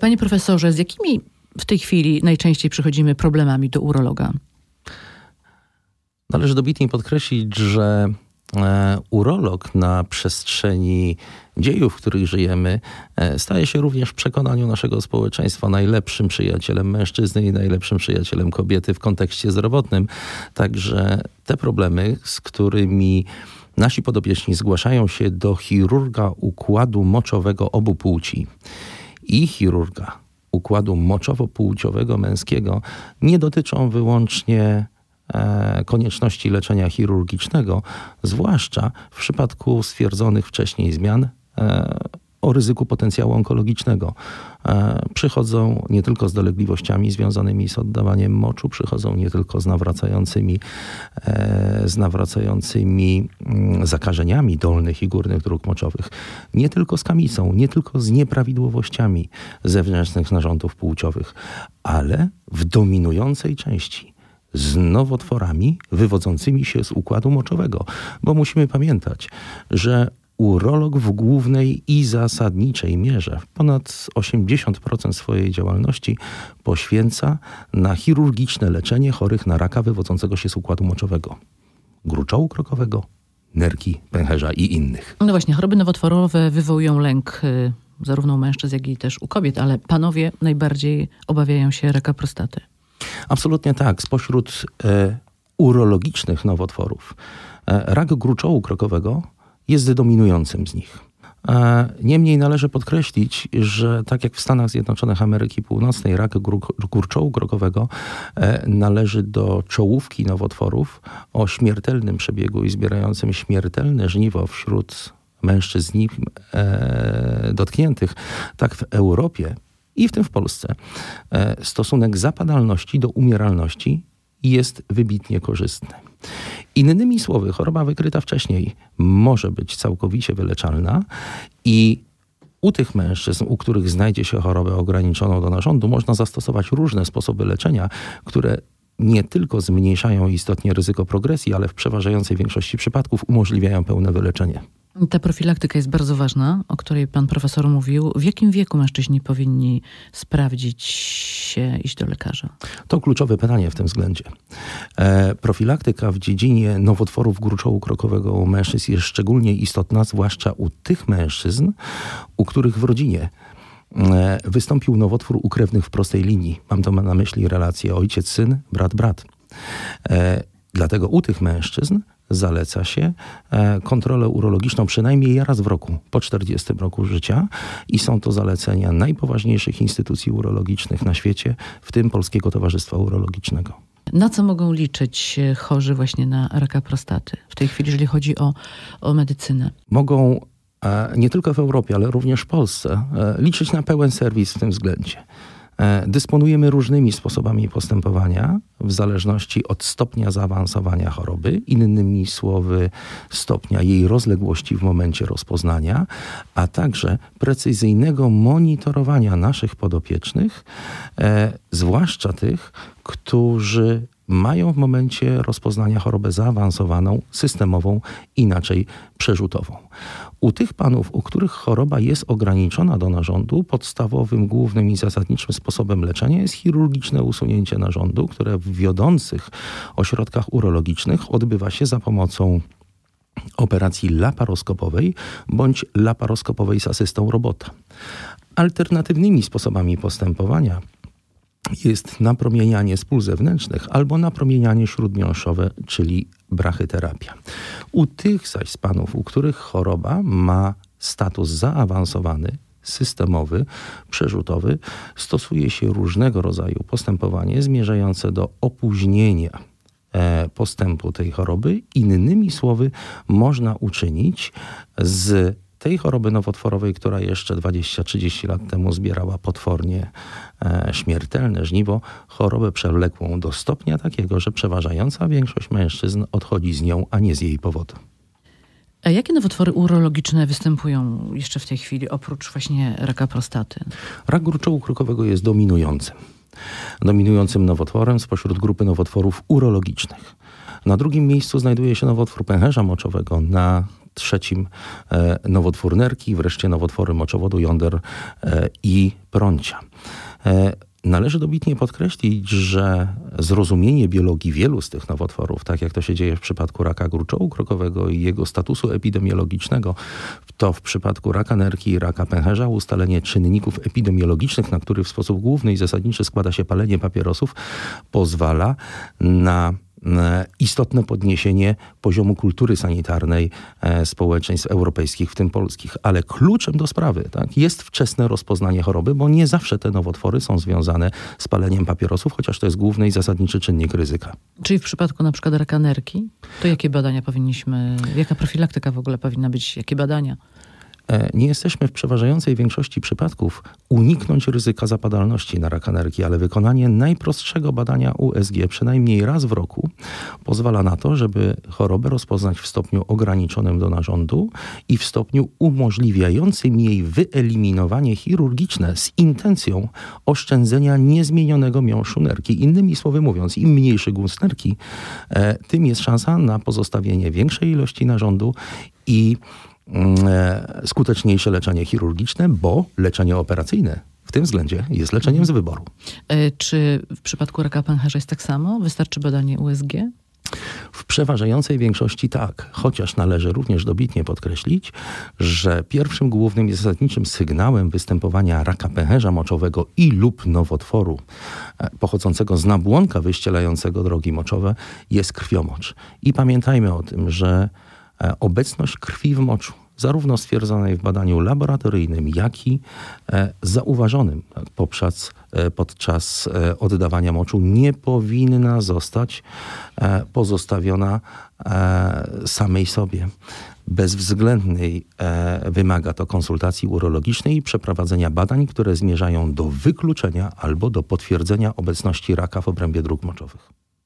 Panie profesorze, z jakimi w tej chwili najczęściej przychodzimy problemami do urologa? Należy dobitnie podkreślić, że e, urolog na przestrzeni dziejów, w których żyjemy, e, staje się również w przekonaniu naszego społeczeństwa najlepszym przyjacielem mężczyzny i najlepszym przyjacielem kobiety w kontekście zdrowotnym. Także te problemy, z którymi nasi podobieczni zgłaszają się do chirurga układu moczowego obu płci i chirurga układu moczowo-płciowego męskiego, nie dotyczą wyłącznie E, konieczności leczenia chirurgicznego, zwłaszcza w przypadku stwierdzonych wcześniej zmian e, o ryzyku potencjału onkologicznego. E, przychodzą nie tylko z dolegliwościami związanymi z oddawaniem moczu, przychodzą nie tylko z nawracającymi, z nawracającymi mm, zakażeniami dolnych i górnych dróg moczowych, nie tylko z kamicą, nie tylko z nieprawidłowościami zewnętrznych narządów płciowych, ale w dominującej części z nowotworami wywodzącymi się z układu moczowego, bo musimy pamiętać, że urolog w głównej i zasadniczej mierze ponad 80% swojej działalności poświęca na chirurgiczne leczenie chorych na raka wywodzącego się z układu moczowego, gruczołu krokowego, nerki, pęcherza i innych. No właśnie, choroby nowotworowe wywołują lęk y, zarówno u mężczyzn, jak i też u kobiet, ale panowie najbardziej obawiają się raka prostaty. Absolutnie tak. Spośród e, urologicznych nowotworów e, rak gruczołu krokowego jest dominującym z nich. E, niemniej należy podkreślić, że tak jak w Stanach Zjednoczonych Ameryki Północnej, rak gruczołu krokowego e, należy do czołówki nowotworów o śmiertelnym przebiegu i zbierającym śmiertelne żniwo wśród mężczyzn e, dotkniętych. Tak w Europie i w tym w Polsce stosunek zapadalności do umieralności jest wybitnie korzystny. Innymi słowy, choroba wykryta wcześniej może być całkowicie wyleczalna i u tych mężczyzn, u których znajdzie się chorobę ograniczoną do narządu, można zastosować różne sposoby leczenia, które nie tylko zmniejszają istotnie ryzyko progresji, ale w przeważającej większości przypadków umożliwiają pełne wyleczenie. Ta profilaktyka jest bardzo ważna, o której pan profesor mówił. W jakim wieku mężczyźni powinni sprawdzić się, iść do lekarza? To kluczowe pytanie w tym względzie. E, profilaktyka w dziedzinie nowotworów gruczołu krokowego u mężczyzn jest szczególnie istotna, zwłaszcza u tych mężczyzn, u których w rodzinie e, wystąpił nowotwór u krewnych w prostej linii. Mam to na myśli relację ojciec-syn, brat-brat. E, dlatego u tych mężczyzn zaleca się e, kontrolę urologiczną przynajmniej raz w roku, po 40 roku życia i są to zalecenia najpoważniejszych instytucji urologicznych na świecie, w tym Polskiego Towarzystwa Urologicznego. Na co mogą liczyć chorzy właśnie na raka prostaty w tej chwili, jeżeli chodzi o, o medycynę? Mogą e, nie tylko w Europie, ale również w Polsce e, liczyć na pełen serwis w tym względzie. E, dysponujemy różnymi sposobami postępowania w zależności od stopnia zaawansowania choroby, innymi słowy stopnia jej rozległości w momencie rozpoznania, a także precyzyjnego monitorowania naszych podopiecznych, e, zwłaszcza tych, którzy mają w momencie rozpoznania chorobę zaawansowaną, systemową, inaczej przerzutową. U tych panów, u których choroba jest ograniczona do narządu, podstawowym, głównym i zasadniczym sposobem leczenia jest chirurgiczne usunięcie narządu, które w wiodących ośrodkach urologicznych odbywa się za pomocą operacji laparoskopowej bądź laparoskopowej z asystą robota. Alternatywnymi sposobami postępowania jest napromienianie z pól zewnętrznych albo napromienianie śródmiąższowe, czyli brachyterapia. U tych zaś z panów, u których choroba ma status zaawansowany, systemowy, przerzutowy, stosuje się różnego rodzaju postępowanie zmierzające do opóźnienia e, postępu tej choroby. Innymi słowy, można uczynić z tej choroby nowotworowej, która jeszcze 20-30 lat temu zbierała potwornie e, śmiertelne żniwo, chorobę przewlekłą do stopnia takiego, że przeważająca większość mężczyzn odchodzi z nią, a nie z jej powodu. A jakie nowotwory urologiczne występują jeszcze w tej chwili, oprócz właśnie raka prostaty? Rak gruczołu krokowego jest dominującym. Dominującym nowotworem spośród grupy nowotworów urologicznych. Na drugim miejscu znajduje się nowotwór pęcherza moczowego. Na trzecim nowotwór nerki, wreszcie nowotwory moczowodu, jąder i prącia. Należy dobitnie podkreślić, że zrozumienie biologii wielu z tych nowotworów, tak jak to się dzieje w przypadku raka gruczołu krokowego i jego statusu epidemiologicznego, to w przypadku raka nerki i raka pęcherza ustalenie czynników epidemiologicznych, na których w sposób główny i zasadniczy składa się palenie papierosów, pozwala na E, istotne podniesienie poziomu kultury sanitarnej e, społeczeństw europejskich, w tym polskich. Ale kluczem do sprawy tak, jest wczesne rozpoznanie choroby, bo nie zawsze te nowotwory są związane z paleniem papierosów, chociaż to jest główny i zasadniczy czynnik ryzyka. Czyli w przypadku na przykład raka nerki, to jakie badania powinniśmy, jaka profilaktyka w ogóle powinna być, jakie badania? E, nie jesteśmy w przeważającej większości przypadków uniknąć ryzyka zapadalności na raka nerki, ale wykonanie najprostszego badania USG przynajmniej raz w roku pozwala na to, żeby chorobę rozpoznać w stopniu ograniczonym do narządu i w stopniu umożliwiającym jej wyeliminowanie chirurgiczne z intencją oszczędzenia niezmienionego miąższu nerki. Innymi słowy mówiąc, im mniejszy guz nerki, e, tym jest szansa na pozostawienie większej ilości narządu i skuteczniejsze leczenie chirurgiczne, bo leczenie operacyjne w tym względzie jest leczeniem z wyboru. E, czy w przypadku raka pęcherza jest tak samo? Wystarczy badanie USG? W przeważającej większości tak, chociaż należy również dobitnie podkreślić, że pierwszym głównym i zasadniczym sygnałem występowania raka pęcherza moczowego i lub nowotworu e, pochodzącego z nabłonka wyścielającego drogi moczowe jest krwiomocz. I pamiętajmy o tym, że E, obecność krwi w moczu, zarówno stwierdzonej w badaniu laboratoryjnym, jak i e, zauważonym podczas, e, podczas oddawania moczu, nie powinna zostać pozostawiona samej sobie. Bezwzględnej wymaga to konsultacji urologicznej i przeprowadzenia badań, które zmierzają do wykluczenia albo do potwierdzenia obecności raka w obrębie dróg moczowych.